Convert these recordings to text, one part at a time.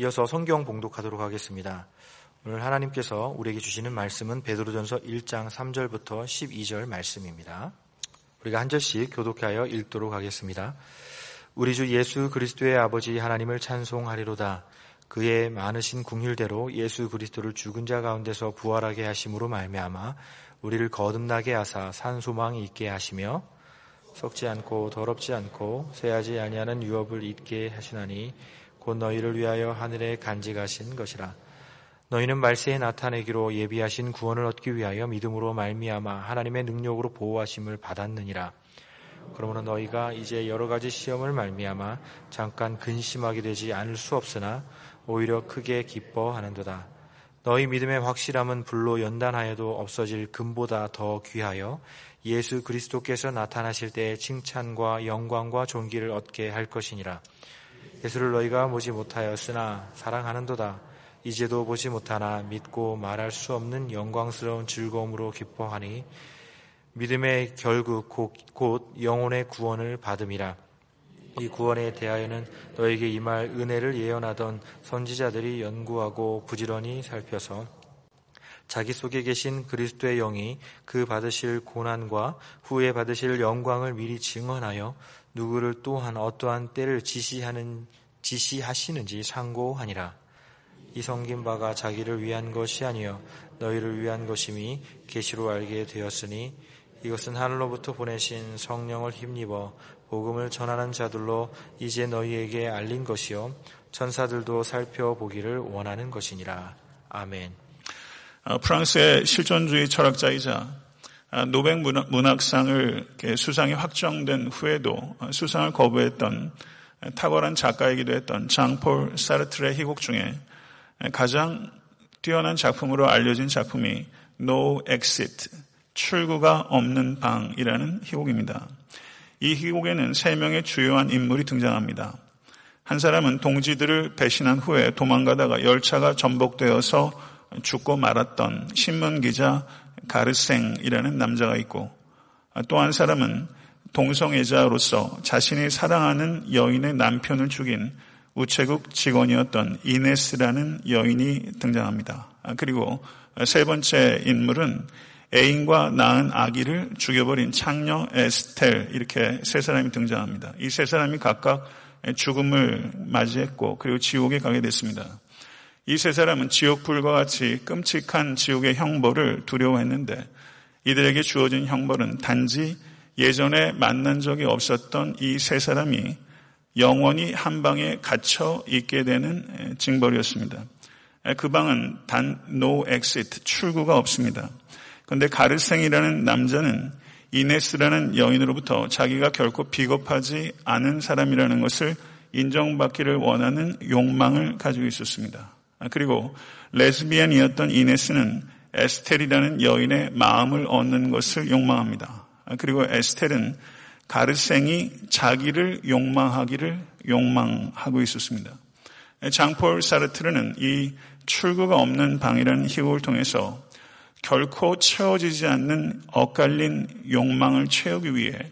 이어서 성경 봉독하도록 하겠습니다. 오늘 하나님께서 우리에게 주시는 말씀은 베드로전서 1장 3절부터 12절 말씀입니다. 우리가 한 절씩 교독하여 읽도록 하겠습니다. 우리 주 예수 그리스도의 아버지 하나님을 찬송하리로다. 그의 많으신 궁휼대로 예수 그리스도를 죽은 자 가운데서 부활하게 하심으로 말미암아 우리를 거듭나게 하사 산 소망이 있게 하시며 썩지 않고 더럽지 않고 쇠하지 아니하는 유업을 잊게 하시나니 곧 너희를 위하여 하늘에 간직하신 것이라. 너희는 말세에 나타내기로 예비하신 구원을 얻기 위하여 믿음으로 말미암아 하나님의 능력으로 보호하심을 받았느니라. 그러므로 너희가 이제 여러 가지 시험을 말미암아 잠깐 근심하게 되지 않을 수 없으나 오히려 크게 기뻐하는도다. 너희 믿음의 확실함은 불로 연단하여도 없어질 금보다 더 귀하여 예수 그리스도께서 나타나실 때의 칭찬과 영광과 존귀를 얻게 할 것이니라. 예수를 너희가 보지 못하였으나 사랑하는도다. 이제도 보지 못하나 믿고 말할 수 없는 영광스러운 즐거움으로 기뻐하니 믿음의 결국 곧, 곧 영혼의 구원을 받음이라. 이 구원에 대하여는 너에게 임할 은혜를 예언하던 선지자들이 연구하고 부지런히 살펴서 자기 속에 계신 그리스도의 영이 그 받으실 고난과 후에 받으실 영광을 미리 증언하여 누구를 또한 어떠한 때를 지시하는 지시하시는지 상고하니라. 이 성긴 바가 자기를 위한 것이 아니요 너희를 위한 것임이 계시로 알게 되었으니 이것은 하늘로부터 보내신 성령을 힘입어 복음을 전하는 자들로 이제 너희에게 알린 것이요 천사들도 살펴보기를 원하는 것이니라. 아멘. 어, 프랑스의 실존주의 철학자이자 어, 노벨 문학상을 수상이 확정된 후에도 어, 수상을 거부했던 탁월한 작가이기도 했던 장폴 사르트의 희곡 중에 가장 뛰어난 작품으로 알려진 작품이 No Exit, 출구가 없는 방이라는 희곡입니다. 이 희곡에는 세 명의 주요한 인물이 등장합니다. 한 사람은 동지들을 배신한 후에 도망가다가 열차가 전복되어서 죽고 말았던 신문 기자 가르생이라는 남자가 있고 또 한 사람은 동성애자로서 자신이 사랑하는 여인의 남편을 죽인 우체국 직원이었던 이네스라는 여인이 등장합니다. 그리고 세 번째 인물은 애인과 낳은 아기를 죽여버린 창녀 에스텔 이렇게 세 사람이 등장합니다. 이 세 사람이 각각 죽음을 맞이했고 그리고 지옥에 가게 됐습니다. 이 세 사람은 지옥불과 같이 끔찍한 지옥의 형벌을 두려워했는데 이들에게 주어진 형벌은 단지 예전에 만난 적이 없었던 이 세 사람이 영원히 한 방에 갇혀 있게 되는 징벌이었습니다. 그 방은 단 no exit 출구가 없습니다. 그런데 가르생이라는 남자는 이네스라는 여인으로부터 자기가 결코 비겁하지 않은 사람이라는 것을 인정받기를 원하는 욕망을 가지고 있었습니다. 그리고 레즈비안이었던 이네스는 에스텔이라는 여인의 마음을 얻는 것을 욕망합니다. 그리고 에스텔은 가르생이 자기를 욕망하기를 욕망하고 있었습니다. 장폴 사르트르는 이 출구가 없는 방이라는 희곡을 통해서 결코 채워지지 않는 엇갈린 욕망을 채우기 위해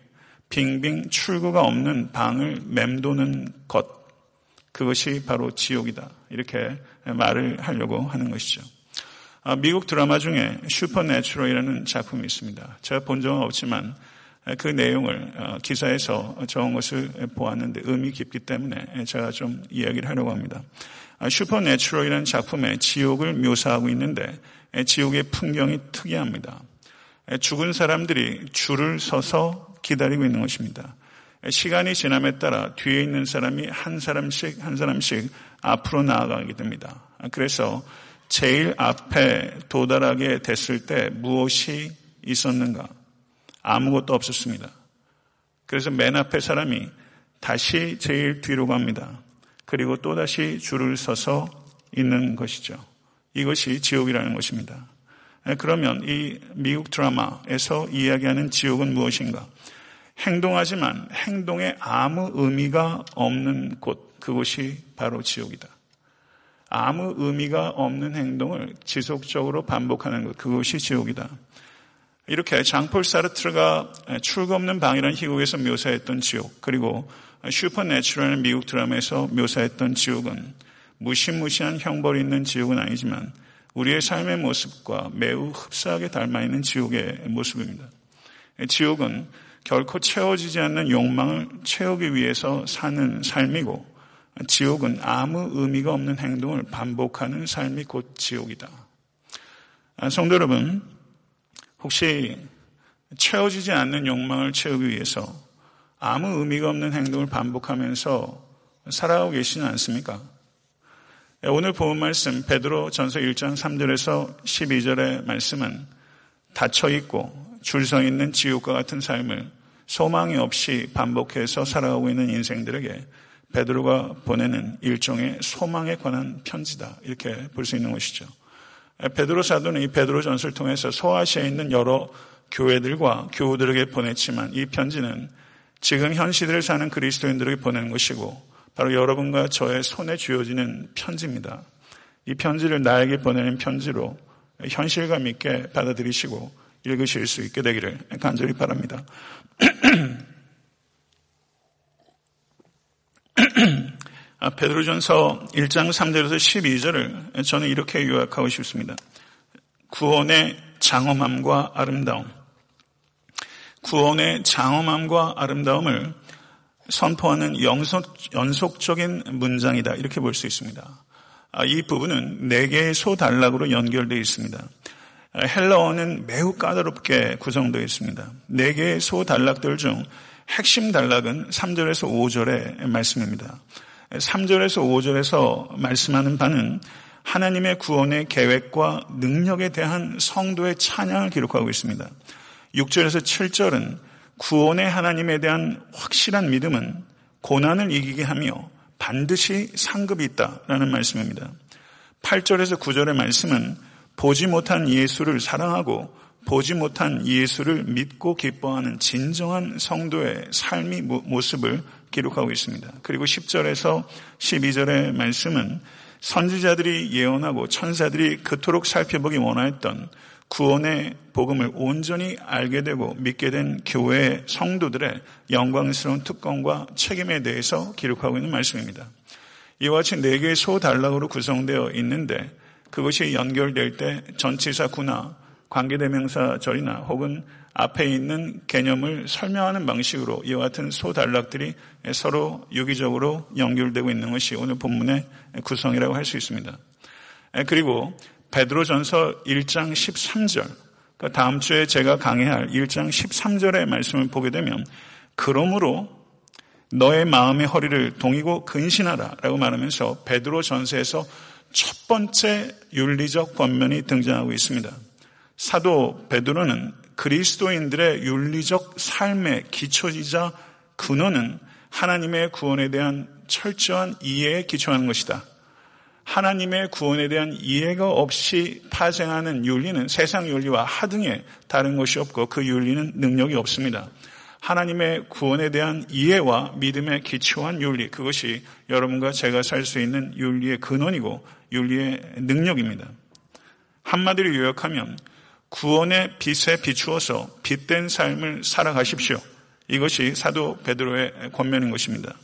빙빙 출구가 없는 방을 맴도는 것. 그것이 바로 지옥이다. 이렇게 말을 하려고 하는 것이죠. 아, 미국 드라마 중에 슈퍼내추럴이라는 작품이 있습니다. 제가 본 적은 없지만 그 내용을 어, 기사에서 적은 것을 보았는데 의미 깊기 때문에 제가 좀 이야기를 하려고 합니다. 슈퍼내추럴이라는 작품에 지옥을 묘사하고 있는데 지옥의 풍경이 특이합니다. 죽은 사람들이 줄을 서서 기다리고 있는 것입니다. 시간이 지남에 따라 뒤에 있는 사람이 한 사람씩 한 사람씩 앞으로 나아가게 됩니다. 그래서 제일 앞에 도달하게 됐을 때 무엇이 있었는가? 아무것도 없었습니다. 그래서 맨 앞에 사람이 다시 제일 뒤로 갑니다. 그리고 또다시 줄을 서서 있는 것이죠. 이것이 지옥이라는 것입니다. 그러면 이 미국 드라마에서 이야기하는 지옥은 무엇인가? 행동하지만 행동에 아무 의미가 없는 곳, 그곳이 바로 지옥이다. 아무 의미가 없는 행동을 지속적으로 반복하는 것, 그것이 지옥이다. 이렇게 장폴 사르트르가 출구 없는 방이라는 희곡에서 묘사했던 지옥, 그리고 슈퍼내추럴는 미국 드라마에서 묘사했던 지옥은 무시무시한 형벌이 있는 지옥은 아니지만 우리의 삶의 모습과 매우 흡사하게 닮아 있는 지옥의 모습입니다. 지옥은 결코 채워지지 않는 욕망을 채우기 위해서 사는 삶이고 지옥은 아무 의미가 없는 행동을 반복하는 삶이 곧 지옥이다. 아, 성도 여러분, 혹시 채워지지 않는 욕망을 채우기 위해서 아무 의미가 없는 행동을 반복하면서 살아가고 계시지 않습니까? 예, 오늘 본 말씀 베드로 전서 1장 3절에서 12절의 말씀은 닫혀 있고 줄서 있는 지옥과 같은 삶을 소망이 없이 반복해서 살아가고 있는 인생들에게 베드로가 보내는 일종의 소망에 관한 편지다 이렇게 볼 수 있는 것이죠. 예, 베드로 사도는 이 베드로 전서를 통해서 소아시아에 있는 여러 교회들과 교우들에게 보냈지만 이 편지는 지금 현 시대를 사는 그리스도인들에게 보내는 것이고 바로 여러분과 저의 손에 쥐어지는 편지입니다. 이 편지를 나에게 보내는 편지로 현실감 있게 받아들이시고 읽으실 수 있게 되기를 간절히 바랍니다. 아, 베드로전서 1장 3절에서 12절을 저는 이렇게 요약하고 싶습니다. 구원의 장엄함과 아름다움. 구원의 장엄함과 아름다움을 선포하는 연속, 연속적인 문장이다. 이렇게 볼 수 있습니다. 아, 이 부분은 네 개의 소단락으로 연결되어 있습니다. 아, 헬라어는 매우 까다롭게 구성되어 있습니다. 네 개의 소 단락들 중 핵심 단락은 3절에서 5절의 말씀입니다. 3절에서 5절에서 말씀하는 바는 하나님의 구원의 계획과 능력에 대한 성도의 찬양을 기록하고 있습니다. 6절에서 7절은 구원의 하나님에 대한 확실한 믿음은 고난을 이기게 하며 반드시 상급이 있다라는 말씀입니다. 8절에서 9절의 말씀은 보지 못한 예수를 사랑하고 보지 못한 예수를 믿고 기뻐하는 진정한 성도의 삶의 모습을 기록하고 있습니다. 그리고 10절에서 12절의 말씀은 선지자들이 예언하고 천사들이 그토록 살펴보기 원하였던 구원의 복음을 온전히 알게 되고 믿게 된 교회의 성도들의 영광스러운 특권과 책임에 대해서 기록하고 있는 말씀입니다. 이와 같이 네 개의 소단락으로 구성되어 있는데 그것이 연결될 때 전치사 구나 관계대명사 절이나 혹은 앞에 있는 개념을 설명하는 방식으로 이와 같은 소단락들이 서로 유기적으로 연결되고 있는 것이 오늘 본문의 구성이라고 할 수 있습니다. 그리고 베드로전서 1장 13절 그러니까 다음 주에 제가 강의할 1장 13절의 말씀을 보게 되면 그러므로 너의 마음의 허리를 동이고 근신하라라고 말하면서 베드로 전서에서 첫 번째 윤리적 권면이 등장하고 있습니다. 사도 베드로는 그리스도인들의 윤리적 삶의 기초이자 근원은 하나님의 구원에 대한 철저한 이해에 기초하는 것이다. 하나님의 구원에 대한 이해가 없이 파생하는 윤리는 세상 윤리와 하등에 다른 것이 없고 그 윤리는 능력이 없습니다. 하나님의 구원에 대한 이해와 믿음에 기초한 윤리, 그것이 여러분과 제가 살 수 있는 윤리의 근원이고 윤리의 능력입니다. 한마디로 요약하면 구원의 빛에 비추어서 빛된 삶을 살아가십시오. 이것이 사도 베드로의 권면인 것입니다.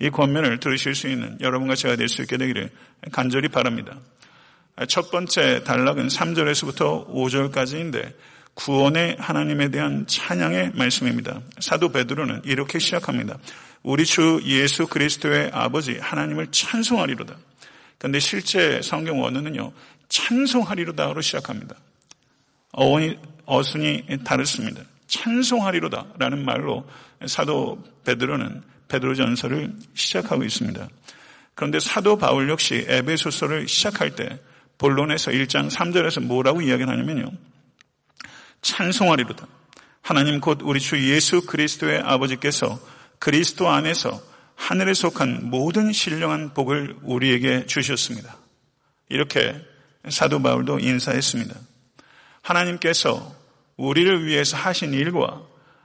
이 권면을 들으실 수 있는 여러분과 제가 될 수 있게 되기를 간절히 바랍니다. 첫 번째 단락은 3절에서부터 5절까지인데 구원의 하나님에 대한 찬양의 말씀입니다. 사도 베드로는 이렇게 시작합니다. 우리 주 예수 그리스도의 아버지 하나님을 찬송하리로다. 그런데 실제 성경 원어는요. 찬송하리로다로 시작합니다. 어원이 어순이 다르습니다. 찬송하리로다라는 말로 사도 베드로는 베드로전서를 시작하고 있습니다. 그런데 사도 바울 역시 에베소서를 시작할 때 본론에서 1장 3절에서 뭐라고 이야기하냐면요. 찬송하리로다. 하나님 곧 우리 주 예수 그리스도의 아버지께서 그리스도 안에서 하늘에 속한 모든 신령한 복을 우리에게 주셨습니다. 이렇게 사도 바울도 인사했습니다. 하나님께서 우리를 위해서 하신 일과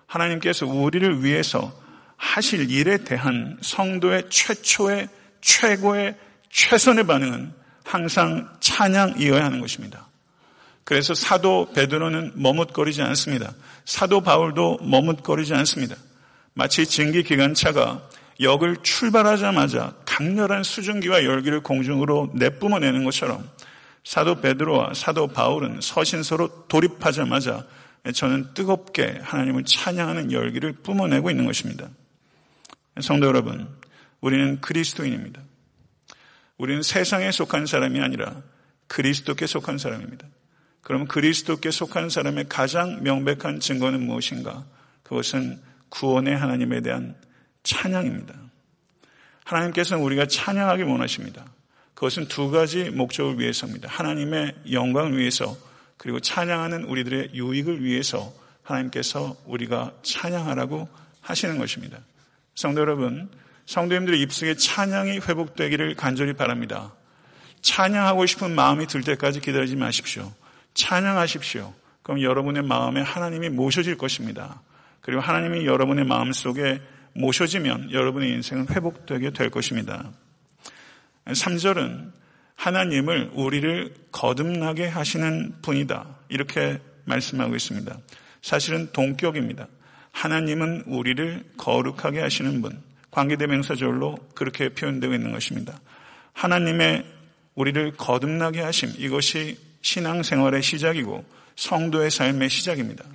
하나님께서 우리를 위해서 하실 일에 대한 성도의 최초의 최고의 최선의 반응은 항상 찬양이어야 하는 것입니다. 그래서 사도 베드로는 머뭇거리지 않습니다. 사도 바울도 머뭇거리지 않습니다. 마치 증기 기관차가 역을 출발하자마자 강렬한 수증기와 열기를 공중으로 내뿜어내는 것처럼 사도 베드로와 사도 바울은 서신서로 돌입하자마자 저는 뜨겁게 하나님을 찬양하는 열기를 뿜어내고 있는 것입니다. 성도 여러분, 우리는 그리스도인입니다. 우리는 세상에 속한 사람이 아니라 그리스도께 속한 사람입니다. 그럼 그리스도께 속한 사람의 가장 명백한 증거는 무엇인가? 그것은 구원의 하나님에 대한 찬양입니다. 하나님께서는 우리가 찬양하기 원하십니다. 그것은 두 가지 목적을 위해서입니다. 하나님의 영광을 위해서 그리고 찬양하는 우리들의 유익을 위해서 하나님께서 우리가 찬양하라고 하시는 것입니다. 성도 여러분, 성도님들의 입속에 찬양이 회복되기를 간절히 바랍니다. 찬양하고 싶은 마음이 들 때까지 기다리지 마십시오. 찬양하십시오. 그럼 여러분의 마음에 하나님이 모셔질 것입니다. 그리고 하나님이 여러분의 마음 속에 모셔지면 여러분의 인생은 회복되게 될 것입니다. 3절은 하나님을 우리를 거듭나게 하시는 분이다. 이렇게 말씀하고 있습니다. 사실은 동격입니다. 하나님은 우리를 거룩하게 하시는 분. 관계대명사절로 그렇게 표현되고 있는 것입니다. 하나님의 우리를 거듭나게 하심. 이것이 신앙생활의 시작이고 성도의 삶의 시작입니다.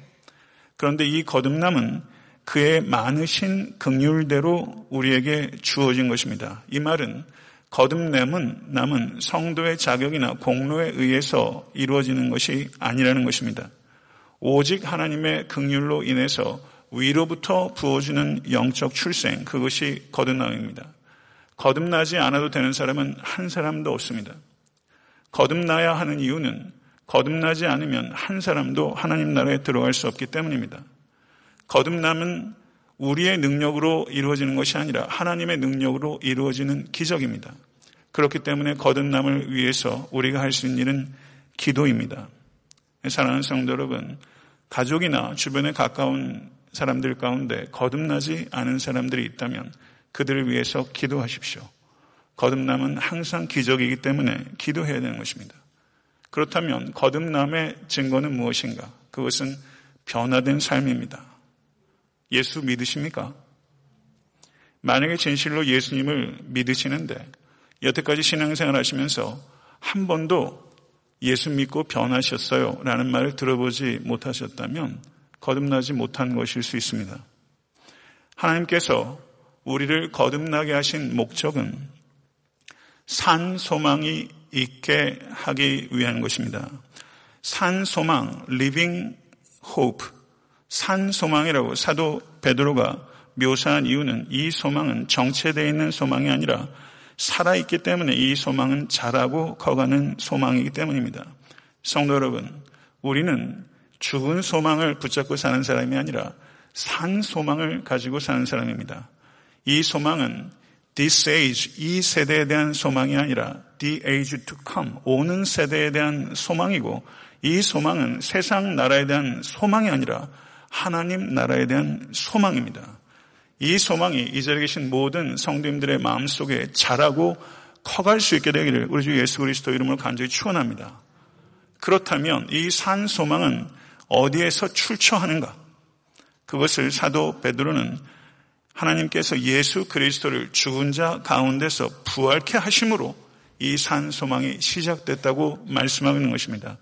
그런데 이 거듭남은 그의 많으신 극률대로 우리에게 주어진 것입니다. 이 말은 거듭남은 남은 성도의 자격이나 공로에 의해서 이루어지는 것이 아니라는 것입니다. 오직 하나님의 극률로 인해서 위로부터 부어지는 영적 출생, 그것이 거듭남입니다. 거듭나지 않아도 되는 사람은 한 사람도 없습니다. 거듭나야 하는 이유는 거듭나지 않으면 한 사람도 하나님 나라에 들어갈 수 없기 때문입니다. 거듭남은 우리의 능력으로 이루어지는 것이 아니라 하나님의 능력으로 이루어지는 기적입니다. 그렇기 때문에 거듭남을 위해서 우리가 할 수 있는 일은 기도입니다. 사랑하는 성도 여러분, 가족이나 주변에 가까운 사람들 가운데 거듭나지 않은 사람들이 있다면 그들을 위해서 기도하십시오. 거듭남은 항상 기적이기 때문에 기도해야 되는 것입니다. 그렇다면 거듭남의 증거는 무엇인가? 그것은 변화된 삶입니다. 예수 믿으십니까? 만약에 진실로 예수님을 믿으시는데 여태까지 신앙생활 하시면서 한 번도 예수 믿고 변하셨어요 라는 말을 들어보지 못하셨다면 거듭나지 못한 것일 수 있습니다. 하나님께서 우리를 거듭나게 하신 목적은 산 소망이 있게 하기 위한 것입니다. 산 소망, living hope, 산 소망이라고 사도 베드로가 묘사한 이유는 이 소망은 정체되어 있는 소망이 아니라 살아있기 때문에 이 소망은 자라고 커가는 소망이기 때문입니다. 성도 여러분, 우리는 죽은 소망을 붙잡고 사는 사람이 아니라 산 소망을 가지고 사는 사람입니다. 이 소망은 this age, 이 세대에 대한 소망이 아니라 the age to come, 오는 세대에 대한 소망이고 이 소망은 세상 나라에 대한 소망이 아니라 하나님 나라에 대한 소망입니다. 이 소망이 이 자리에 계신 모든 성도님들의 마음속에 자라고 커갈 수 있게 되기를 우리 주 예수 그리스도 이름으로 간절히 축원합니다. 그렇다면 이 산 소망은 어디에서 출처하는가? 그것을 사도 베드로는 하나님께서 예수 그리스도를 죽은 자 가운데서 부활케 하심으로 이 산 소망이 시작됐다고 말씀하고 있는 것입니다.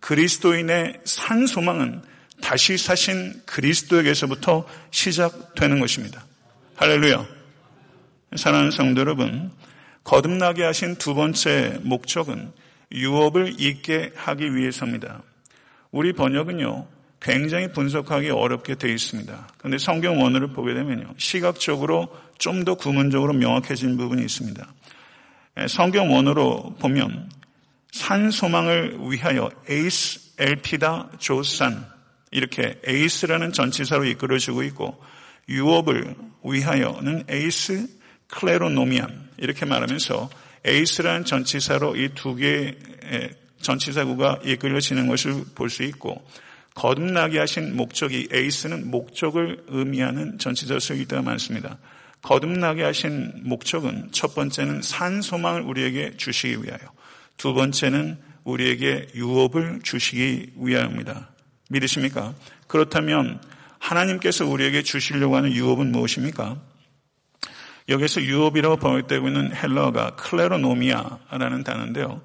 그리스도인의 산 소망은 다시 사신 그리스도에게서부터 시작되는 것입니다. 할렐루야. 사랑하는 성도 여러분, 거듭나게 하신 두 번째 목적은 유업을 잊게 하기 위해서입니다. 우리 번역은요, 굉장히 분석하기 어렵게 되어 있습니다. 그런데 성경 원어를 보게 되면요, 시각적으로 좀 더 구문적으로 명확해진 부분이 있습니다. 성경 원어로 보면 산 소망을 위하여 에이스 엘피다 조산 이렇게 에이스라는 전치사로 이끌어주고 있고 유업을 위하여는 에이스 클레로노미안 이렇게 말하면서 에이스라는 전치사로 이 두 개의 전치사구가 이끌어지는 것을 볼 수 있고 거듭나게 하신 목적이 에이스는 목적을 의미하는 전치사 수일 때가 많습니다. 거듭나게 하신 목적은 첫 번째는 산 소망을 우리에게 주시기 위하여 두 번째는 우리에게 유업을 주시기 위하여입니다. 믿으십니까? 그렇다면 하나님께서 우리에게 주시려고 하는 유업은 무엇입니까? 여기서 유업이라고 번역되고 있는 헬러가 클레로노미아라는 단어인데요.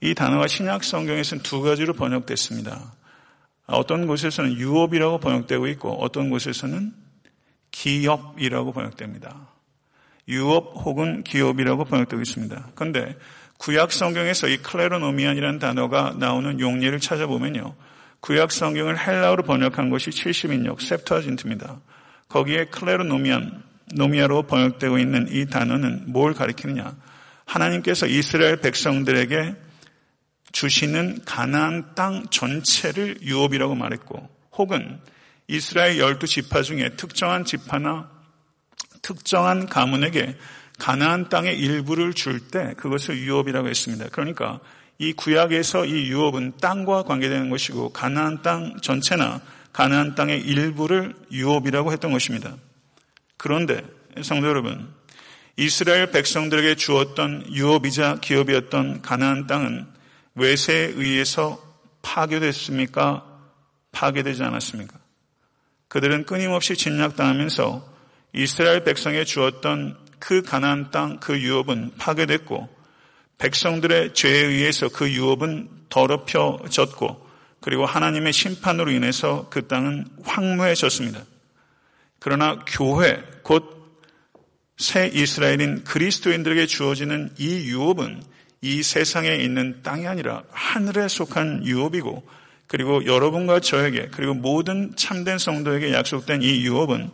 이 단어가 신약 성경에서는 두 가지로 번역됐습니다. 어떤 곳에서는 유업이라고 번역되고 있고 어떤 곳에서는 기업이라고 번역됩니다. 유업 혹은 기업이라고 번역되고 있습니다. 그런데 구약 성경에서 이 클레로노미안이라는 단어가 나오는 용례를 찾아보면요. 구약 성경을 헬라어로 번역한 것이 70인역 셉터진트입니다. 거기에 클레로노미안, 노미아로 번역되고 있는 이 단어는 뭘 가리키느냐? 하나님께서 이스라엘 백성들에게 주시는 가나안 땅 전체를 유업이라고 말했고 혹은 이스라엘 열두 지파 중에 특정한 지파나 특정한 가문에게 가나안 땅의 일부를 줄 때 그것을 유업이라고 했습니다. 그러니까 이 구약에서 이 유업은 땅과 관계되는 것이고 가나안 땅 전체나 가나안 땅의 일부를 유업이라고 했던 것입니다. 그런데 성도 여러분, 이스라엘 백성들에게 주었던 유업이자 기업이었던 가나안 땅은 외세에 의해서 파괴됐습니까? 파괴되지 않았습니까? 그들은 끊임없이 진략당하면서 이스라엘 백성에 주었던 그 가나안 땅, 그 유업은 파괴됐고 백성들의 죄에 의해서 그 유업은 더럽혀졌고 그리고 하나님의 심판으로 인해서 그 땅은 황무해졌습니다. 그러나 교회, 곧 새 이스라엘인 그리스도인들에게 주어지는 이 유업은 이 세상에 있는 땅이 아니라 하늘에 속한 유업이고 그리고 여러분과 저에게 그리고 모든 참된 성도에게 약속된 이 유업은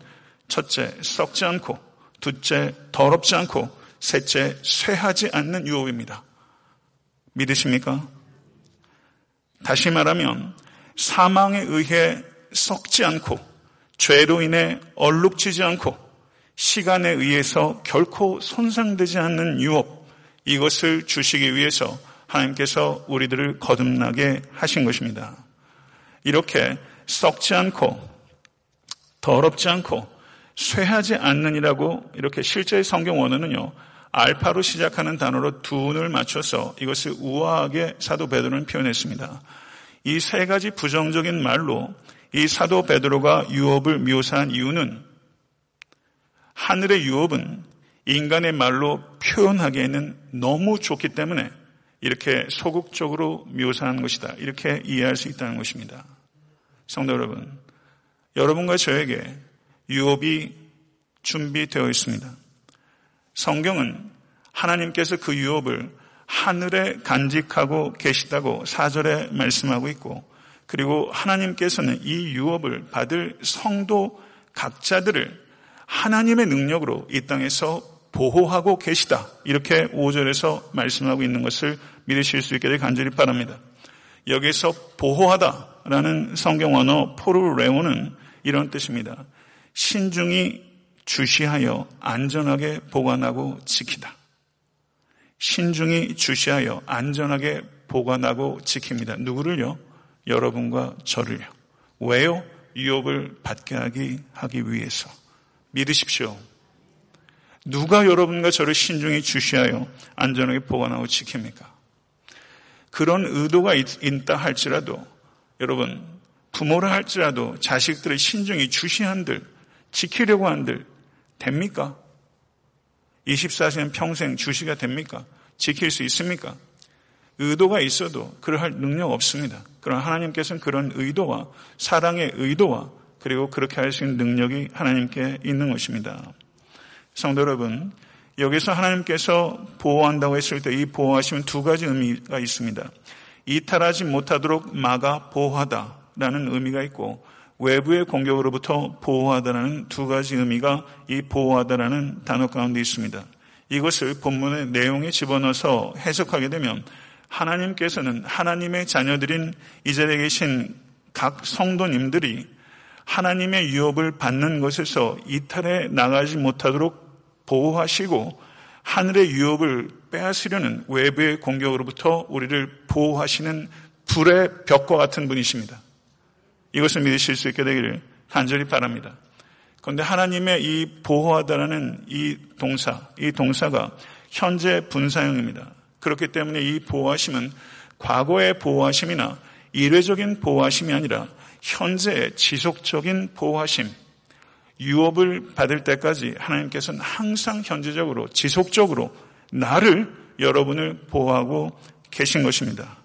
첫째 썩지 않고 둘째 더럽지 않고 셋째 쇠하지 않는 유업입니다. 믿으십니까? 다시 말하면 사망에 의해 썩지 않고 죄로 인해 얼룩지지 않고 시간에 의해서 결코 손상되지 않는 유업 이것을 주시기 위해서 하나님께서 우리들을 거듭나게 하신 것입니다. 이렇게 썩지 않고 더럽지 않고 쇠하지 않는이라고 이렇게 실제 성경 원어는요. 알파로 시작하는 단어로 두을 맞춰서 이것을 우아하게 사도 베드로는 표현했습니다. 이 세 가지 부정적인 말로 이 사도 베드로가 유업을 묘사한 이유는 하늘의 유업은 인간의 말로 표현하기에는 너무 좋기 때문에 이렇게 소극적으로 묘사한 것이다. 이렇게 이해할 수 있다는 것입니다. 성도 여러분, 여러분과 저에게 유업이 준비되어 있습니다. 성경은 하나님께서 그 유업을 하늘에 간직하고 계시다고 사절에 말씀하고 있고 그리고 하나님께서는 이 유업을 받을 성도 각자들을 하나님의 능력으로 이 땅에서 보호하고 계시다. 이렇게 5절에서 말씀하고 있는 것을 믿으실 수 있게 되 간절히 바랍니다. 여기서 보호하다라는 성경 언어 포르레오는 이런 뜻입니다. 신중히 주시하여 안전하게 보관하고 지키다. 신중히 주시하여 안전하게 보관하고 지킵니다. 누구를요? 여러분과 저를요. 왜요? 유업을 받게 하기, 하기 위해서. 믿으십시오. 누가 여러분과 저를 신중히 주시하여 안전하게 보관하고 지킵니까? 그런 의도가 있다 할지라도 여러분 부모를 할지라도 자식들을 신중히 주시한들 지키려고 한들 됩니까? 24시간 평생 주시가 됩니까? 지킬 수 있습니까? 의도가 있어도 그럴할 능력 없습니다. 그러나 하나님께서는 그런 의도와 사랑의 의도와 그리고 그렇게 할 수 있는 능력이 하나님께 있는 것입니다. 성도 여러분, 여기서 하나님께서 보호한다고 했을 때 이 보호하시면 두 가지 의미가 있습니다. 이탈하지 못하도록 막아 보호하다라는 의미가 있고 외부의 공격으로부터 보호하다라는 두 가지 의미가 이 보호하다라는 단어 가운데 있습니다. 이것을 본문의 내용에 집어넣어서 해석하게 되면 하나님께서는 하나님의 자녀들인 이 자리에 계신 각 성도님들이 하나님의 유업을 받는 것에서 이탈해 나가지 못하도록 보호하시고 하늘의 유업을 빼앗으려는 외부의 공격으로부터 우리를 보호하시는 불의 벽과 같은 분이십니다. 이것을 믿으실 수 있게 되기를 간절히 바랍니다. 그런데 하나님의 이 보호하다라는 이 동사, 이 동사가 현재 분사형입니다. 그렇기 때문에 이 보호하심은 과거의 보호하심이나 일회적인 보호하심이 아니라 현재의 지속적인 보호하심, 유업을 받을 때까지 하나님께서는 항상 현재적으로 지속적으로 나를 여러분을 보호하고 계신 것입니다.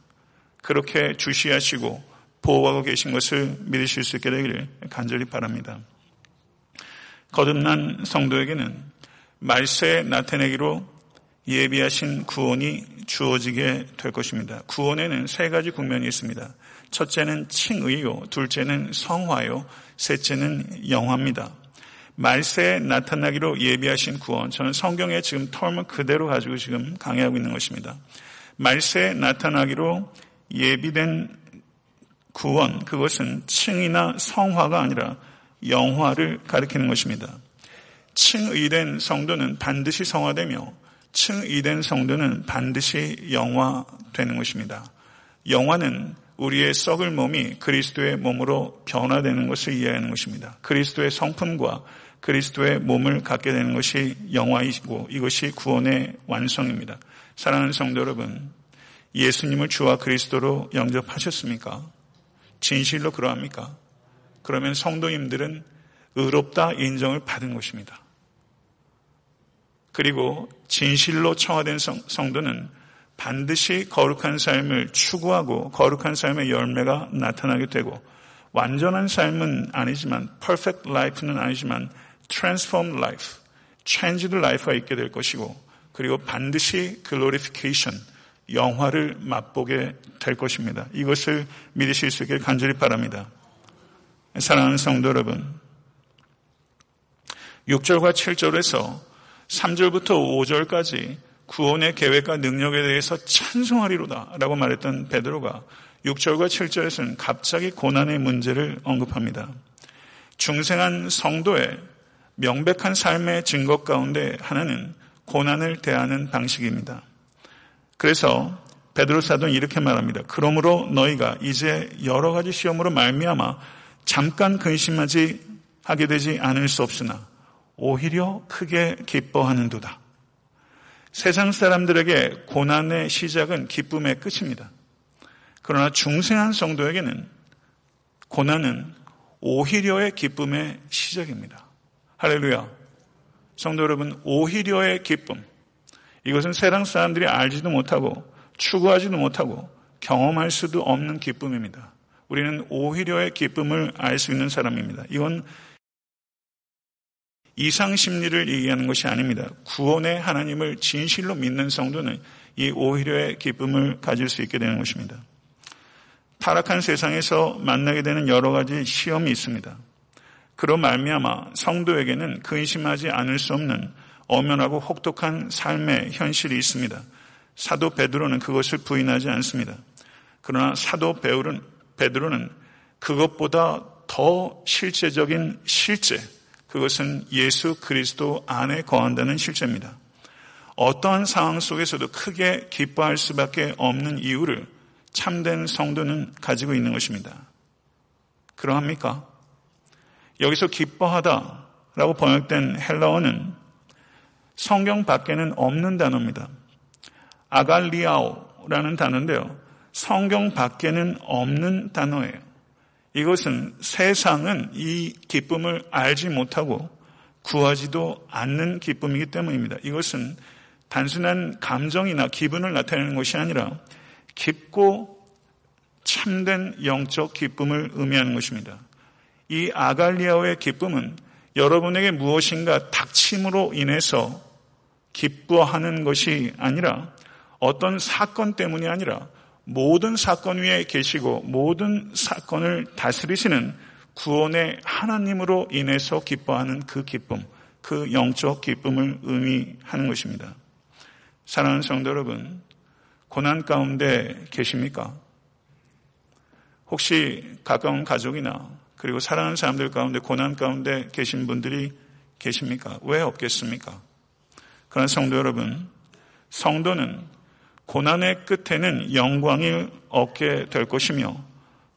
그렇게 주시하시고 보호하고 계신 것을 믿으실 수 있게 되기를 간절히 바랍니다. 거듭난 성도에게는 말세 나타내기로 예비하신 구원이 주어지게 될 것입니다. 구원에는 세 가지 국면이 있습니다. 첫째는 칭의요, 둘째는 성화요, 셋째는 영화입니다. 말세에 나타나기로 예비하신 구원. 저는 성경에 지금 털을 그대로 가지고 지금 강의하고 있는 것입니다. 말세에 나타나기로 예비된 구원, 그것은 칭이나 성화가 아니라 영화를 가리키는 것입니다. 칭의된 성도는 반드시 성화되며 칭의된 성도는 반드시 영화되는 것입니다. 영화는 우리의 썩을 몸이 그리스도의 몸으로 변화되는 것을 이해하는 것입니다. 그리스도의 성품과 그리스도의 몸을 갖게 되는 것이 영화이고 이것이 구원의 완성입니다. 사랑하는 성도 여러분, 예수님을 주와 그리스도로 영접하셨습니까? 진실로 그러합니까? 그러면 성도님들은 의롭다 인정을 받은 것입니다. 그리고 진실로 청화된 성도는 반드시 거룩한 삶을 추구하고 거룩한 삶의 열매가 나타나게 되고 완전한 삶은 아니지만 perfect life는 아니지만 transformed life, changed life가 있게 될 것이고 그리고 반드시 glorification, 영화를 맛보게 될 것입니다. 이것을 믿으실 수 있게 간절히 바랍니다. 사랑하는 성도 여러분, 6절과 7절에서 3절부터 5절까지 구원의 계획과 능력에 대해서 찬송하리로다 라고 말했던 베드로가 6절과 7절에서는 갑자기 고난의 문제를 언급합니다. 중생한 성도의 명백한 삶의 증거 가운데 하나는 고난을 대하는 방식입니다. 그래서 베드로 사도는 이렇게 말합니다. 그러므로 너희가 이제 여러 가지 시험으로 말미암아 잠깐 근심하지 하게 되지 않을 수 없으나 오히려 크게 기뻐하는도다. 세상 사람들에게 고난의 시작은 기쁨의 끝입니다. 그러나 중생한 성도에게는 고난은 오히려의 기쁨의 시작입니다. 할렐루야. 성도 여러분, 오히려의 기쁨. 이것은 세상 사람들이 알지도 못하고 추구하지도 못하고 경험할 수도 없는 기쁨입니다. 우리는 오히려의 기쁨을 알 수 있는 사람입니다. 이건 이상 심리를 얘기하는 것이 아닙니다. 구원의 하나님을 진실로 믿는 성도는 이 오히려의 기쁨을 가질 수 있게 되는 것입니다. 타락한 세상에서 만나게 되는 여러 가지 시험이 있습니다. 그로 말미암아 성도에게는 근심하지 않을 수 없는 엄연하고 혹독한 삶의 현실이 있습니다. 사도 베드로는 그것을 부인하지 않습니다. 그러나 사도 베드로는, 그것보다 더 실제적인 실제, 그것은 예수 그리스도 안에 거한다는 실제입니다. 어떠한 상황 속에서도 크게 기뻐할 수밖에 없는 이유를 참된 성도는 가지고 있는 것입니다. 그러합니까? 여기서 기뻐하다라고 번역된 헬라어는 성경 밖에는 없는 단어입니다. 아갈리아오라는 단어인데요. 성경 밖에는 없는 단어예요. 이것은 세상은 이 기쁨을 알지 못하고 구하지도 않는 기쁨이기 때문입니다. 이것은 단순한 감정이나 기분을 나타내는 것이 아니라 깊고 참된 영적 기쁨을 의미하는 것입니다. 이 아갈리아오의 기쁨은 여러분에게 무엇인가 닥침으로 인해서 기뻐하는 것이 아니라 어떤 사건 때문이 아니라 모든 사건 위에 계시고 모든 사건을 다스리시는 구원의 하나님으로 인해서 기뻐하는 그 기쁨, 그 영적 기쁨을 의미하는 것입니다. 사랑하는 성도 여러분, 고난 가운데 계십니까? 혹시 가까운 가족이나 그리고 사랑하는 사람들 가운데 고난 가운데 계신 분들이 계십니까? 왜 없겠습니까? 그런 성도 여러분, 성도는 고난의 끝에는 영광을 얻게 될 것이며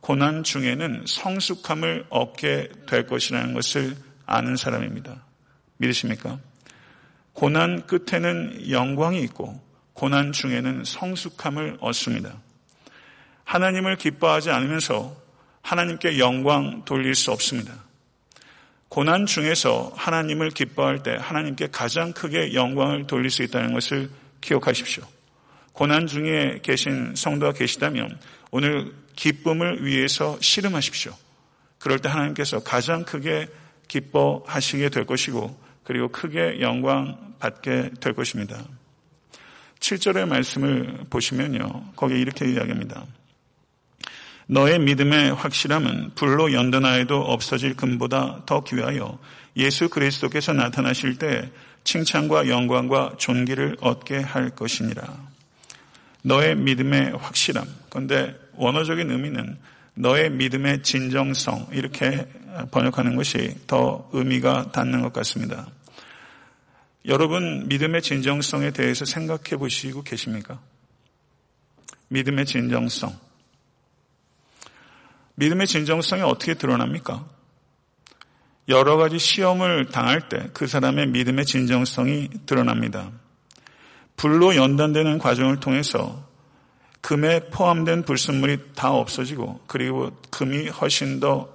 고난 중에는 성숙함을 얻게 될 것이라는 것을 아는 사람입니다. 믿으십니까? 고난 끝에는 영광이 있고 고난 중에는 성숙함을 얻습니다. 하나님을 기뻐하지 않으면서 하나님께 영광 돌릴 수 없습니다. 고난 중에서 하나님을 기뻐할 때 하나님께 가장 크게 영광을 돌릴 수 있다는 것을 기억하십시오. 고난 중에 계신 성도가 계시다면 오늘 기쁨을 위해서 씨름하십시오. 그럴 때 하나님께서 가장 크게 기뻐하시게 될 것이고 그리고 크게 영광 받게 될 것입니다. 7절의 말씀을 보시면요. 거기에 이렇게 이야기합니다. 너의 믿음의 확실함은 불로 연단하여도 없어질 금보다 더 귀하여 예수 그리스도께서 나타나실 때 칭찬과 영광과 존귀를 얻게 할 것이니라. 너의 믿음의 확실함. 그런데 원어적인 의미는 너의 믿음의 진정성 이렇게 번역하는 것이 더 의미가 닿는 것 같습니다. 여러분 믿음의 진정성에 대해서 생각해 보시고 계십니까? 믿음의 진정성. 믿음의 진정성이 어떻게 드러납니까? 여러 가지 시험을 당할 때 그 사람의 믿음의 진정성이 드러납니다. 불로 연단되는 과정을 통해서 금에 포함된 불순물이 다 없어지고 그리고 금이 훨씬 더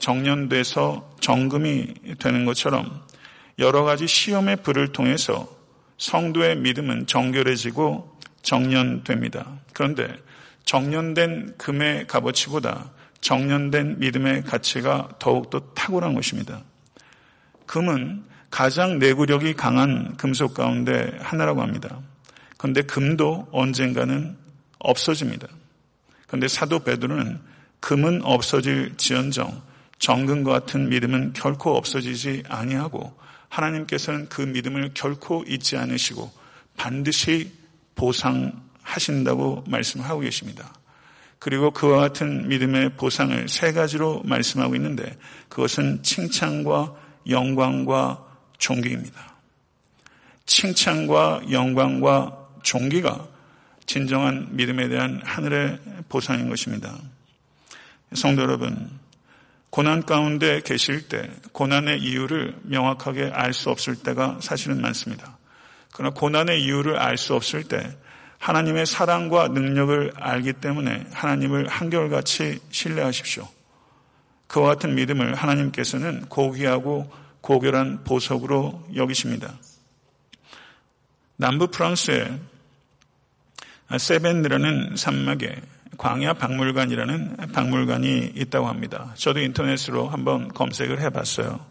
정년돼서 정금이 되는 것처럼 여러 가지 시험의 불을 통해서 성도의 믿음은 정결해지고 정년됩니다. 그런데 정년된 금의 값어치보다 정년된 믿음의 가치가 더욱더 탁월한 것입니다. 금은 가장 내구력이 강한 금속 가운데 하나라고 합니다. 그런데 금도 언젠가는 없어집니다. 그런데 사도 베드로는 금은 없어질 지연정 정금과 같은 믿음은 결코 없어지지 아니하고 하나님께서는 그 믿음을 결코 잊지 않으시고 반드시 보상하신다고 말씀하고 계십니다. 그리고 그와 같은 믿음의 보상을 세 가지로 말씀하고 있는데 그것은 칭찬과 영광과 존귀입니다. 칭찬과 영광과 종기가 진정한 믿음에 대한 하늘의 보상인 것입니다. 성도 여러분, 고난 가운데 계실 때 고난의 이유를 명확하게 알 수 없을 때가 사실은 많습니다. 그러나 고난의 이유를 알 수 없을 때 하나님의 사랑과 능력을 알기 때문에 하나님을 한결같이 신뢰하십시오. 그와 같은 믿음을 하나님께서는 고귀하고 고결한 보석으로 여기십니다. 남부 프랑스의 세벤이라는 산막에 광야 박물관이라는 박물관이 있다고 합니다. 저도 인터넷으로 한번 검색을 해봤어요.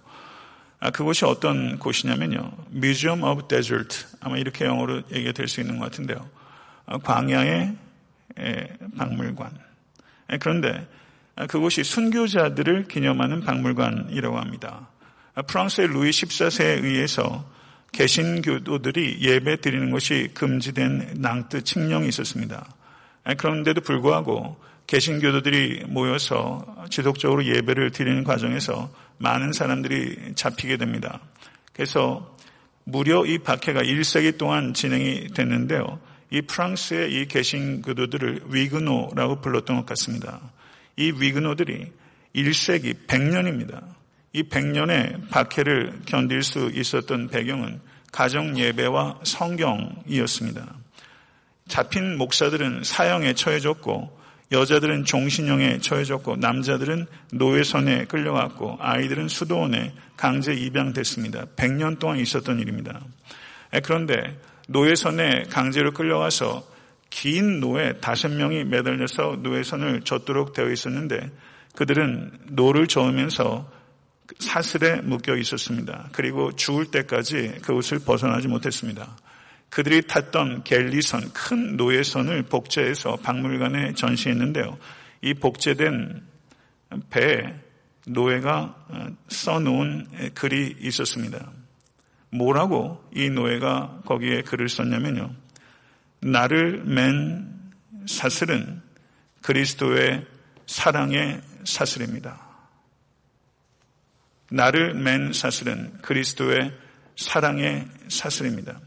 아, 그곳이 어떤 곳이냐면요. Museum of Desert. 아마 이렇게 영어로 얘기가 될 수 있는 것 같은데요. 아, 광야의 박물관. 그런데 아, 그곳이 순교자들을 기념하는 박물관이라고 합니다. 프랑스의 루이 14세에 의해서 개신교도들이 예배 드리는 것이 금지된 낭트 칙령이 있었습니다. 그런데도 불구하고 개신교도들이 모여서 지속적으로 예배를 드리는 과정에서 많은 사람들이 잡히게 됩니다. 그래서 무려 이 박해가 1세기 동안 진행이 됐는데요. 이 프랑스의 이 개신교도들을 위그노라고 불렀던 것 같습니다. 이 위그노들이 1세기 100년입니다. 이 100년의 박해를 견딜 수 있었던 배경은 가정 예배와 성경이었습니다. 잡힌 목사들은 사형에 처해졌고 여자들은 종신형에 처해졌고 남자들은 노예선에 끌려갔고 아이들은 수도원에 강제 입양됐습니다. 100년 동안 있었던 일입니다. 그런데 노예선에 강제로 끌려가서 긴 노에 다섯 명이 매달려서 노예선을 젓도록 되어 있었는데 그들은 노를 저으면서 사슬에 묶여 있었습니다. 그리고 죽을 때까지 그것을 벗어나지 못했습니다. 그들이 탔던 갤리선, 큰 노예선을 복제해서 박물관에 전시했는데요. 이 복제된 배에 노예가 어, 써놓은 글이 있었습니다. 뭐라고 이 노예가 거기에 글을 썼냐면요. 나를 맨 사슬은 그리스도의 사랑의 사슬입니다. 나를 맨 사슬은 그리스도의 사랑의 사슬입니다.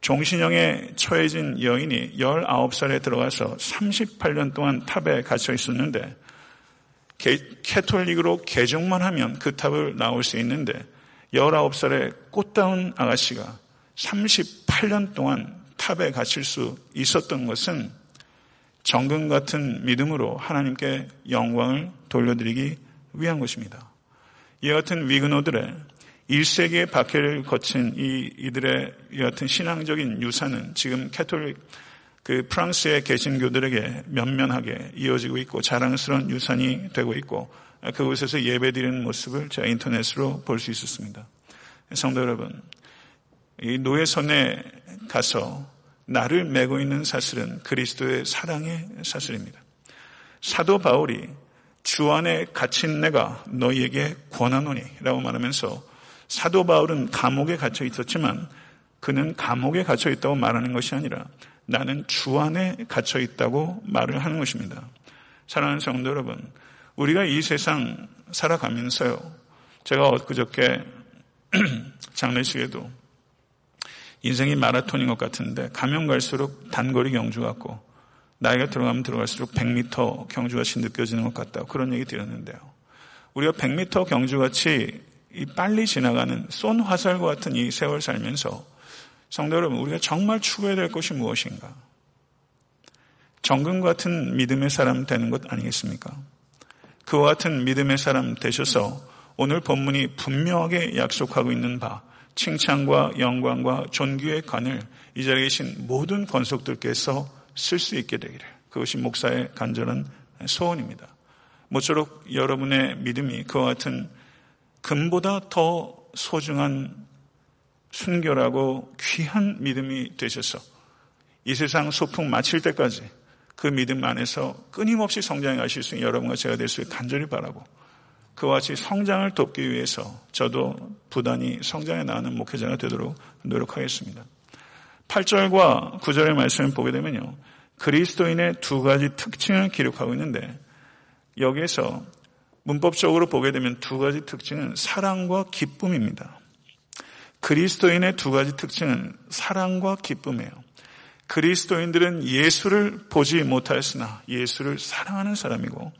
종신형에 처해진 여인이 19살에 들어가서 38년 동안 탑에 갇혀 있었는데 캐톨릭으로 개종만 하면 그 탑을 나올 수 있는데 19살의 꽃다운 아가씨가 38년 동안 탑에 갇힐 수 있었던 것은 정금 같은 믿음으로 하나님께 영광을 돌려드리기 위한 것입니다. 이 같은 위그노들의 1세기의 박해를 거친 이, 이들의 이 같은 신앙적인 유산은 지금 캐톨릭 그 프랑스의 개신교들에게 면면하게 이어지고 있고 자랑스러운 유산이 되고 있고 그곳에서 예배드리는 모습을 제가 인터넷으로 볼 수 있었습니다. 성도 여러분, 이 노예선에 가서 나를 메고 있는 사슬은 그리스도의 사랑의 사슬입니다. 사도 바울이 주 안에 갇힌 내가 너희에게 권하노니 라고 말하면서 사도 바울은 감옥에 갇혀 있었지만 그는 감옥에 갇혀 있다고 말하는 것이 아니라 나는 주 안에 갇혀 있다고 말을 하는 것입니다. 사랑하는 성도 여러분, 우리가 이 세상 살아가면서요, 제가 엊그저께 장례식에도 인생이 마라톤인 것 같은데 가면 갈수록 단거리 경주 같고 나이가 들어가면 들어갈수록 100m 경주같이 느껴지는 것 같다. 그런 얘기 드렸는데요. 우리가 100m 경주같이 빨리 지나가는 쏜 화살과 같은 이 세월 살면서 성도 여러분, 우리가 정말 추구해야 될 것이 무엇인가? 정금 같은 믿음의 사람 되는 것 아니겠습니까? 그와 같은 믿음의 사람 되셔서 오늘 본문이 분명하게 약속하고 있는 바, 칭찬과 영광과 존귀의 관을 이 자리에 계신 모든 권속들께서 쓸 수 있게 되기를. 그것이 목사의 간절한 소원입니다. 모쪼록 여러분의 믿음이 그와 같은 금보다 더 소중한 순결하고 귀한 믿음이 되셔서 이 세상 소풍 마칠 때까지 그 믿음 안에서 끊임없이 성장해 가실 수 있는 여러분과 제가 될 수 있게 간절히 바라고 그와 같이 성장을 돕기 위해서 저도 부단히 성장해 나가는 목회자가 되도록 노력하겠습니다. 8절과 9절의 말씀을 보게 되면요. 그리스도인의 두 가지 특징을 기록하고 있는데 여기에서 문법적으로 보게 되면 두 가지 특징은 사랑과 기쁨입니다. 그리스도인의 두 가지 특징은 사랑과 기쁨이에요. 그리스도인들은 예수를 보지 못하였으나 예수를 사랑하는 사람이고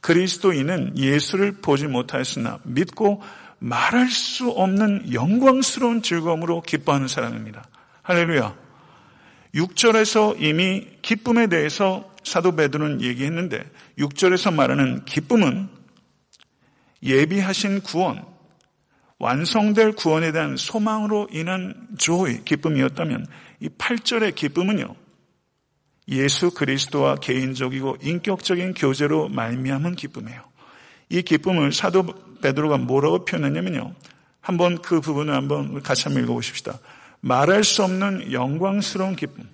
그리스도인은 예수를 보지 못하였으나 믿고 말할 수 없는 영광스러운 즐거움으로 기뻐하는 사람입니다. 할렐루야. 6절에서 이미 기쁨에 대해서 사도 베드로는 얘기했는데 6절에서 말하는 기쁨은 예비하신 구원, 완성될 구원에 대한 소망으로 인한 조의 기쁨이었다면 이 8절의 기쁨은요. 예수 그리스도와 개인적이고 인격적인 교제로 말미암은 기쁨이에요. 이 기쁨을 사도 베드로가 뭐라고 표현했냐면요. 한번 그 부분을 한번 같이 한번 읽어 보십시다. 말할 수 없는 영광스러운 기쁨.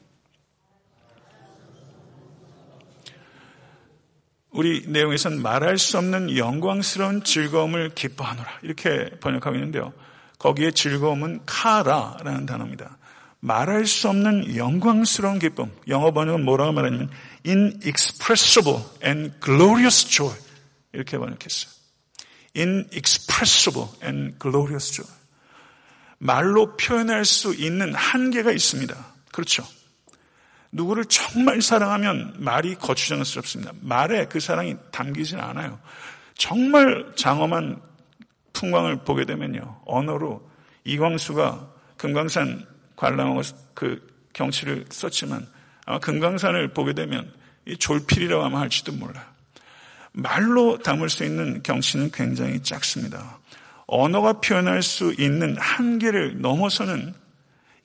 우리 내용에서는 말할 수 없는 영광스러운 즐거움을 기뻐하노라. 이렇게 번역하고 있는데요. 거기에 즐거움은 카라라는 단어입니다. 말할 수 없는 영광스러운 기쁨. 영어 번역은 뭐라고 말하냐면 inexpressible and glorious joy. 이렇게 번역했어요. inexpressible and glorious joy. 말로 표현할 수 있는 한계가 있습니다. 그렇죠. 누구를 정말 사랑하면 말이 거추장스럽습니다. 말에 그 사랑이 담기진 않아요. 정말 장엄한 풍광을 보게 되면요. 언어로 이광수가 금강산 관람하고 그 경치를 썼지만 아마 금강산을 보게 되면 이 졸필이라고 하면 할지도 몰라요. 말로 담을 수 있는 경치는 굉장히 작습니다. 언어가 표현할 수 있는 한계를 넘어서는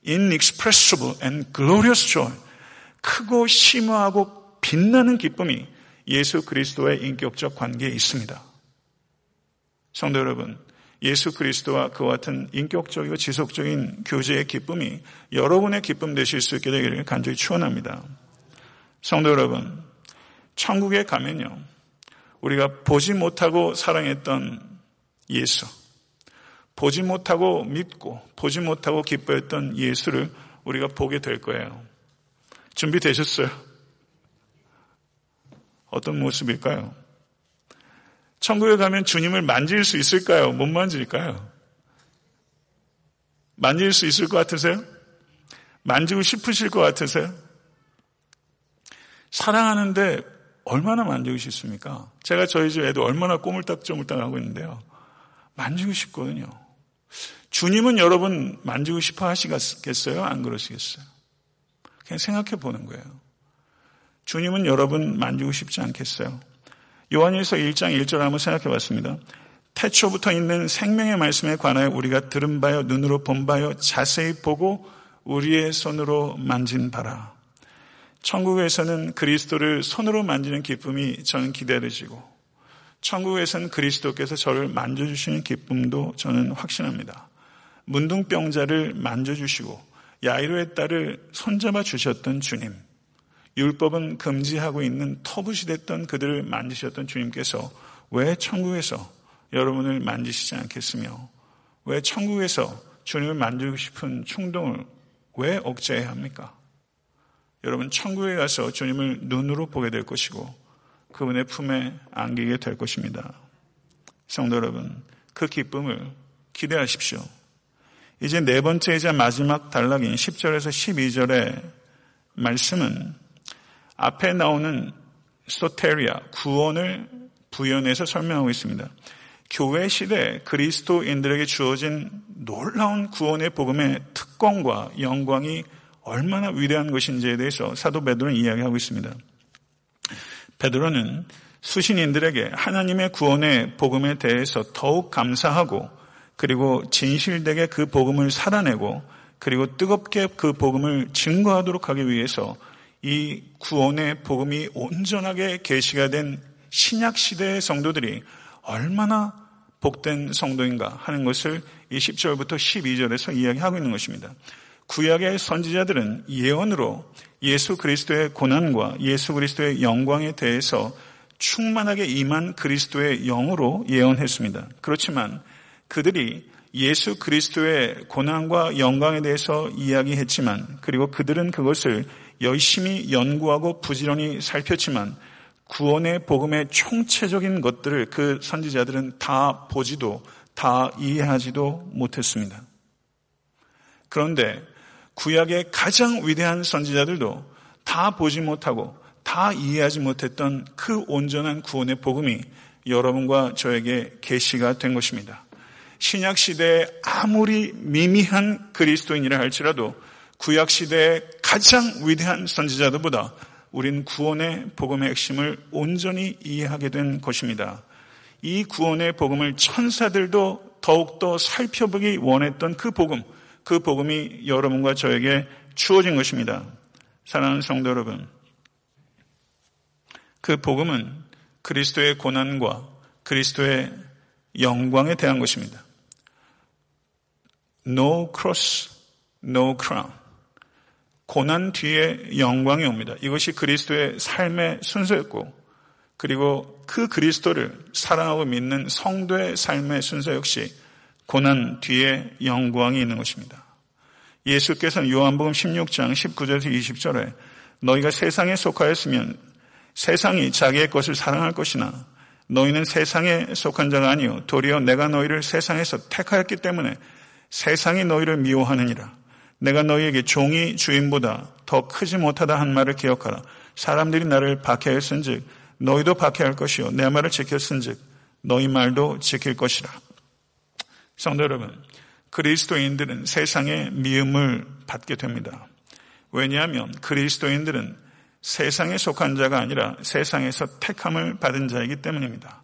inexpressible and glorious joy. 크고 심오하고 빛나는 기쁨이 예수 그리스도의 인격적 관계에 있습니다. 성도 여러분, 예수 그리스도와 그와 같은 인격적이고 지속적인 교제의 기쁨이 여러분의 기쁨 되실 수 있게 되기를 간절히 축원합니다. 성도 여러분, 천국에 가면요. 우리가 보지 못하고 사랑했던 예수, 보지 못하고 믿고 보지 못하고 기뻐했던 예수를 우리가 보게 될 거예요. 준비되셨어요? 어떤 모습일까요? 천국에 가면 주님을 만질 수 있을까요? 못 만질까요? 만질 수 있을 것 같으세요? 만지고 싶으실 것 같으세요? 사랑하는데 얼마나 만지고 싶습니까? 제가 저희 집 애도 얼마나 꼬물딱쪼물딱 하고 있는데요. 만지고 싶거든요. 주님은 여러분 만지고 싶어 하시겠어요? 안 그러시겠어요? 그냥 생각해 보는 거예요. 주님은 여러분 만지고 싶지 않겠어요? 요한일서 1장 1절 한번 생각해 봤습니다. 태초부터 있는 생명의 말씀에 관하여 우리가 들은 바요, 눈으로 본 바요, 자세히 보고 우리의 손으로 만진 바라. 천국에서는 그리스도를 손으로 만지는 기쁨이 저는 기다려지고, 천국에서는 그리스도께서 저를 만져주시는 기쁨도 저는 확신합니다. 문둥병자를 만져주시고, 야이로의 딸을 손잡아 주셨던 주님, 율법은 금지하고 있는 터부시 됐던 그들을 만지셨던 주님께서 왜 천국에서 여러분을 만지시지 않겠으며 왜 천국에서 주님을 만지고 싶은 충동을 왜 억제해야 합니까? 여러분 천국에 가서 주님을 눈으로 보게 될 것이고 그분의 품에 안기게 될 것입니다. 성도 여러분, 그 기쁨을 기대하십시오. 이제 네 번째이자 마지막 단락인 10절에서 12절의 말씀은 앞에 나오는 소테리아, 구원을 부연해서 설명하고 있습니다. 교회 시대 그리스도인들에게 주어진 놀라운 구원의 복음의 특권과 영광이 얼마나 위대한 것인지에 대해서 사도 베드로는 이야기하고 있습니다. 베드로는 수신인들에게 하나님의 구원의 복음에 대해서 더욱 감사하고 그리고 진실되게 그 복음을 살아내고 그리고 뜨겁게 그 복음을 증거하도록 하기 위해서 이 구원의 복음이 온전하게 계시가 된 신약 시대의 성도들이 얼마나 복된 성도인가 하는 것을 이 10절부터 12절에서 이야기하고 있는 것입니다. 구약의 선지자들은 예언으로 예수 그리스도의 고난과 예수 그리스도의 영광에 대해서 충만하게 임한 그리스도의 영으로 예언했습니다. 그렇지만 그들이 예수 그리스도의 고난과 영광에 대해서 이야기했지만 그리고 그들은 그것을 열심히 연구하고 부지런히 살폈지만 구원의 복음의 총체적인 것들을 그 선지자들은 다 보지도 다 이해하지도 못했습니다. 그런데 구약의 가장 위대한 선지자들도 다 보지 못하고 다 이해하지 못했던 그 온전한 구원의 복음이 여러분과 저에게 계시가 된 것입니다. 신약 시대에 아무리 미미한 그리스도인이라 할지라도 구약 시대의 가장 위대한 선지자들보다 우린 구원의 복음의 핵심을 온전히 이해하게 된 것입니다. 이 구원의 복음을 천사들도 더욱더 살펴보기 원했던 그 복음, 그 복음이 여러분과 저에게 주어진 것입니다. 사랑하는 성도 여러분, 그 복음은 그리스도의 고난과 그리스도의 영광에 대한 것입니다. No cross, no crown. 고난 뒤에 영광이 옵니다. 이것이 그리스도의 삶의 순서였고, 그리고 그 그리스도를 사랑하고 믿는 성도의 삶의 순서 역시 고난 뒤에 영광이 있는 것입니다. 예수께서는 요한복음 16장 19절에서 20절에 너희가 세상에 속하였으면 세상이 자기의 것을 사랑할 것이나 너희는 세상에 속한 자가 아니요 도리어 내가 너희를 세상에서 택하였기 때문에 세상이 너희를 미워하느니라. 내가 너희에게 종이 주인보다 더 크지 못하다 한 말을 기억하라. 사람들이 나를 박해했은즉 너희도 박해할 것이요 내 말을 지켰은즉 너희 말도 지킬 것이라. 성도 여러분, 그리스도인들은 세상의 미움을 받게 됩니다. 왜냐하면 그리스도인들은 세상에 속한 자가 아니라 세상에서 택함을 받은 자이기 때문입니다.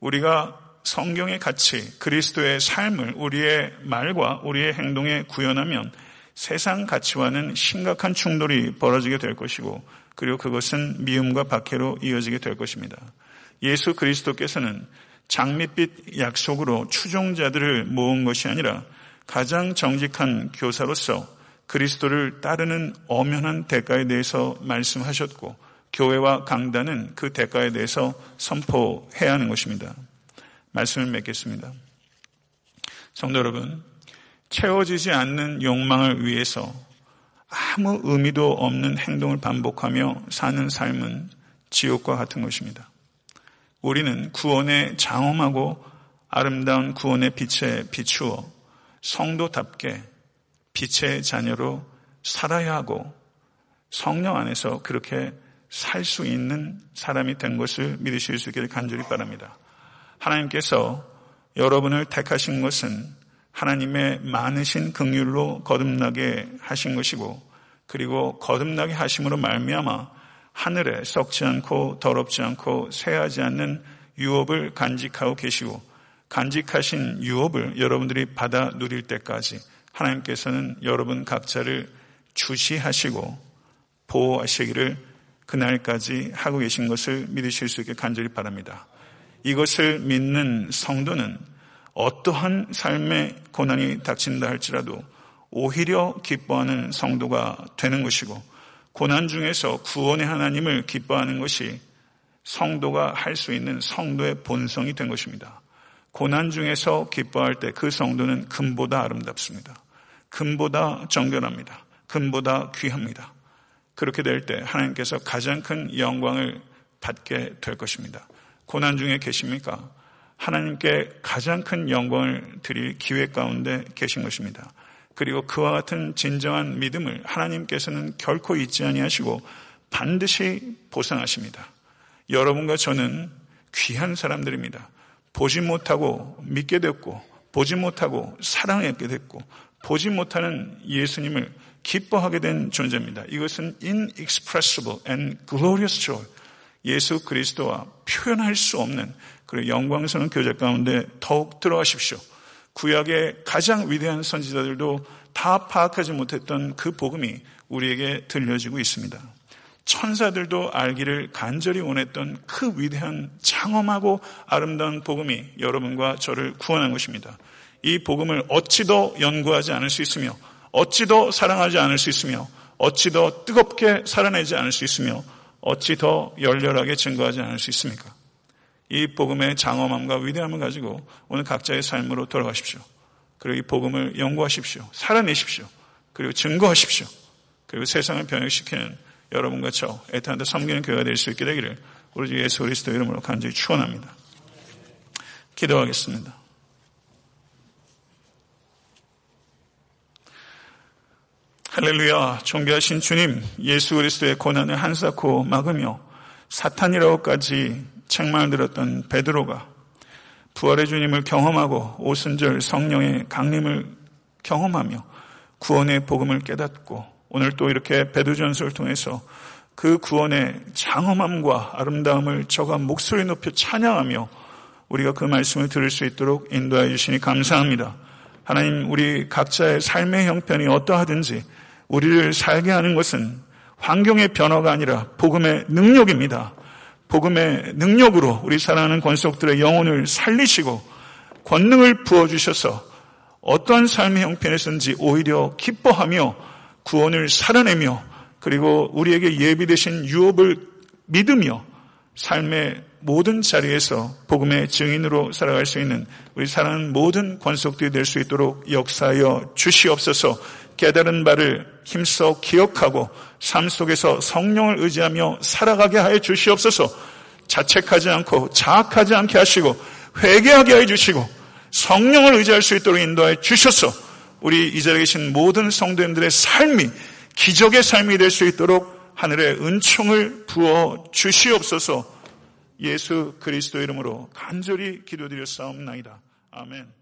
우리가 성경의 가치, 그리스도의 삶을 우리의 말과 우리의 행동에 구현하면 세상 가치와는 심각한 충돌이 벌어지게 될 것이고 그리고 그것은 미움과 박해로 이어지게 될 것입니다. 예수 그리스도께서는 장밋빛 약속으로 추종자들을 모은 것이 아니라 가장 정직한 교사로서 그리스도를 따르는 엄연한 대가에 대해서 말씀하셨고 교회와 강단은 그 대가에 대해서 선포해야 하는 것입니다. 말씀을 맺겠습니다. 성도 여러분, 채워지지 않는 욕망을 위해서 아무 의미도 없는 행동을 반복하며 사는 삶은 지옥과 같은 것입니다. 우리는 구원의 장엄하고 아름다운 구원의 빛에 비추어 성도답게 빛의 자녀로 살아야 하고 성령 안에서 그렇게 살 수 있는 사람이 된 것을 믿으실 수 있기를 간절히 바랍니다. 하나님께서 여러분을 택하신 것은 하나님의 많으신 긍휼로 거듭나게 하신 것이고 그리고 거듭나게 하심으로 말미암아 하늘에 썩지 않고 더럽지 않고 쇠하지 않는 유업을 간직하고 계시고 간직하신 유업을 여러분들이 받아 누릴 때까지 하나님께서는 여러분 각자를 주시하시고 보호하시기를 그날까지 하고 계신 것을 믿으실 수 있게 간절히 바랍니다. 이것을 믿는 성도는 어떠한 삶의 고난이 닥친다 할지라도 오히려 기뻐하는 성도가 되는 것이고 고난 중에서 구원의 하나님을 기뻐하는 것이 성도가 할 수 있는 성도의 본성이 된 것입니다. 고난 중에서 기뻐할 때 그 성도는 금보다 아름답습니다. 금보다 정결합니다. 금보다 귀합니다. 그렇게 될 때 하나님께서 가장 큰 영광을 받게 될 것입니다. 고난 중에 계십니까? 하나님께 가장 큰 영광을 드릴 기회 가운데 계신 것입니다. 그리고 그와 같은 진정한 믿음을 하나님께서는 결코 잊지 아니하시고 반드시 보상하십니다. 여러분과 저는 귀한 사람들입니다. 보지 못하고 믿게 됐고 보지 못하고 사랑하게 됐고 보지 못하는 예수님을 기뻐하게 된 존재입니다. 이것은 inexpressible and glorious joy. 예수 그리스도와 표현할 수 없는 그리고 영광스러운 교제 가운데 더욱 들어가십시오. 구약의 가장 위대한 선지자들도 다 파악하지 못했던 그 복음이 우리에게 들려지고 있습니다. 천사들도 알기를 간절히 원했던 그 위대한 장엄하고 아름다운 복음이 여러분과 저를 구원한 것입니다. 이 복음을 어찌 더 연구하지 않을 수 있으며 어찌 더 사랑하지 않을 수 있으며 어찌 더 뜨겁게 살아내지 않을 수 있으며 어찌 더 열렬하게 증거하지 않을 수 있습니까? 이 복음의 장엄함과 위대함을 가지고 오늘 각자의 삶으로 돌아가십시오. 그리고 이 복음을 연구하십시오. 살아내십시오. 그리고 증거하십시오. 그리고 세상을 변혁시키는 여러분과 저 애타한테 섬기는 교회가 될 수 있게 되기를 우리 주 예수 그리스도 이름으로 간절히 축원합니다. 기도하겠습니다. 할렐루야, 존귀하신 주님, 예수 그리스도의 고난을 한사코 막으며 사탄이라고까지 책망을 들었던 베드로가 부활의 주님을 경험하고 오순절 성령의 강림을 경험하며 구원의 복음을 깨닫고 오늘 또 이렇게 베드전서를 통해서 그 구원의 장엄함과 아름다움을 저가 목소리 높여 찬양하며 우리가 그 말씀을 들을 수 있도록 인도해 주시니 감사합니다. 하나님 우리 각자의 삶의 형편이 어떠하든지 우리를 살게 하는 것은 환경의 변화가 아니라 복음의 능력입니다. 복음의 능력으로 우리 사랑하는 권속들의 영혼을 살리시고 권능을 부어주셔서 어떠한 삶의 형편에서든지 오히려 기뻐하며 구원을 살아내며 그리고 우리에게 예비되신 유업을 믿으며 삶의 모든 자리에서 복음의 증인으로 살아갈 수 있는 우리 사랑하는 모든 권속들이 될 수 있도록 역사하여 주시옵소서 깨달은 바를 힘써 기억하고 삶 속에서 성령을 의지하며 살아가게 하여 주시옵소서 자책하지 않고 자학하지 않게 하시고 회개하게 하여 주시고 성령을 의지할 수 있도록 인도하여 주셔서 우리 이 자리에 계신 모든 성도님들의 삶이 기적의 삶이 될 수 있도록 하늘의 은총을 부어 주시옵소서 예수 그리스도 이름으로 간절히 기도드렸사옵나이다. 아멘.